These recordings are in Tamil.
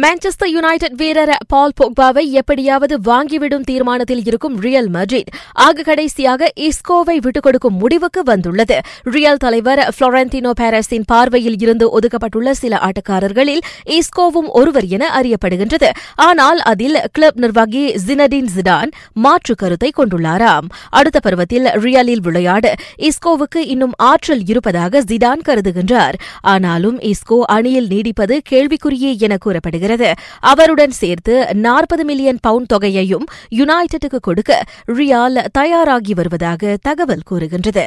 மான்செஸ்டர் யுனைடெட் வீரர் பால் பொக்பாவை எப்படியாவது வாங்கிவிடும் தீர்மானத்தில் இருக்கும் ரியல் மட்ரிட் ஆக கடைசியாக இஸ்கோவை விட்டுக் கொடுக்கும் முடிவுக்கு வந்துள்ளது. ரியல் தலைவர் புளோரண்டினோ பாரஸின் பார்வையில் இருந்து ஒதுக்கப்பட்டுள்ள சில ஆட்டக்காரர்களில் இஸ்கோவும் ஒருவர் என அறியப்படுகின்றது. ஆனால் அதில் கிளப் நிர்வாகி ஜினடின் ஜிடான் மாற்று கருத்தை கொண்டுள்ளாராம். அடுத்த பருவத்தில் ரியலில் விளையாட இஸ்கோவுக்கு இன்னும் ஆற்றல் இருப்பதாக ஜிடான் கருதுகின்றார். ஆனாலும் இஸ்கோ அணியில் நீடிப்பது கேள்விக்குறியே என கூறப்படுகிறது. அவருடன் சேர்த்து நாற்பது மில்லியன் பவுண்ட் தொகையையும் யுனைடெடுக்கு கொடுக்க ரியால் தயாராகி வருவதாக தகவல் கூறுகின்றது.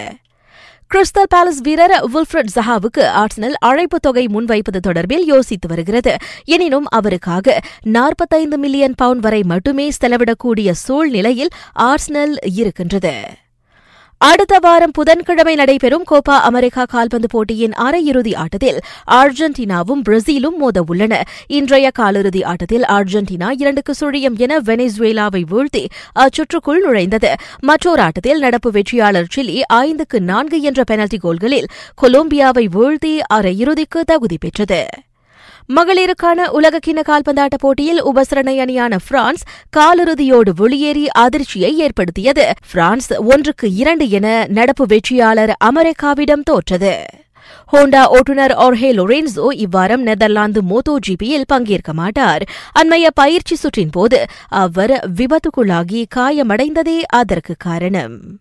கிறிஸ்டல் பேலஸ் வீரர் வில்ஃபிரட் ஜஹாவுக்கு ஆர்சனல் அழைப்பு தொகை முன்வைப்பது தொடர்பில் யோசித்து வருகிறது. எனினும் அவருக்காக நாற்பத்தைந்து மில்லியன் பவுண்ட் வரை மட்டுமே செலவிடக்கூடிய சூழ்நிலையில் ஆர்சனல் இருக்கின்றது. அடுத்த வாரம் புதன்கிழமை நடைபெறும் கோப்பா அமெரிக்கா கால்பந்து போட்டியின் அரையிறுதி ஆட்டத்தில் அர்ஜென்டினாவும் பிரேசிலும் மோத உள்ளன இன்றைய காலிறுதி ஆட்டத்தில் அர்ஜென்டினா இரண்டுக்கு சுழியம் என வெனிசுவேலாவை வீழ்த்தி அச்சுற்றுக்குள் நுழைந்தது. மற்றொரு ஆட்டத்தில் நடப்பு வெற்றியாளர் சிலி ஐந்துக்கு நான்கு என்ற பெனல்டி கோல்களில் கொலம்பியாவை வீழ்த்தி அரையிறுதிக்கு தகுதி பெற்றது. மகளிருக்கான உலகக்கிண கால்பந்தாட்ட போட்டியில் உபசரணை அணியான பிரான்ஸ் காலிறுதியோடு வெளியேறி அதிர்ச்சியை ஏற்படுத்தியது. பிரான்ஸ் ஒன்றுக்கு இரண்டு என நடப்பு வெற்றியாளர் அமெரிக்காவிடம் தோற்றது. ஹோண்டா ஓட்டுநர் ஒர்ஹே லொரென்சோ இவ்வாரம் நெதர்லாந்து மோட்டோ ஜிபியில் பங்கேற்க மாட்டார். அண்மைய பயிற்சி சுற்றின் போது அவர் விபத்துக்குள்ளாகி காயமடைந்ததே அதற்கு காரணம்.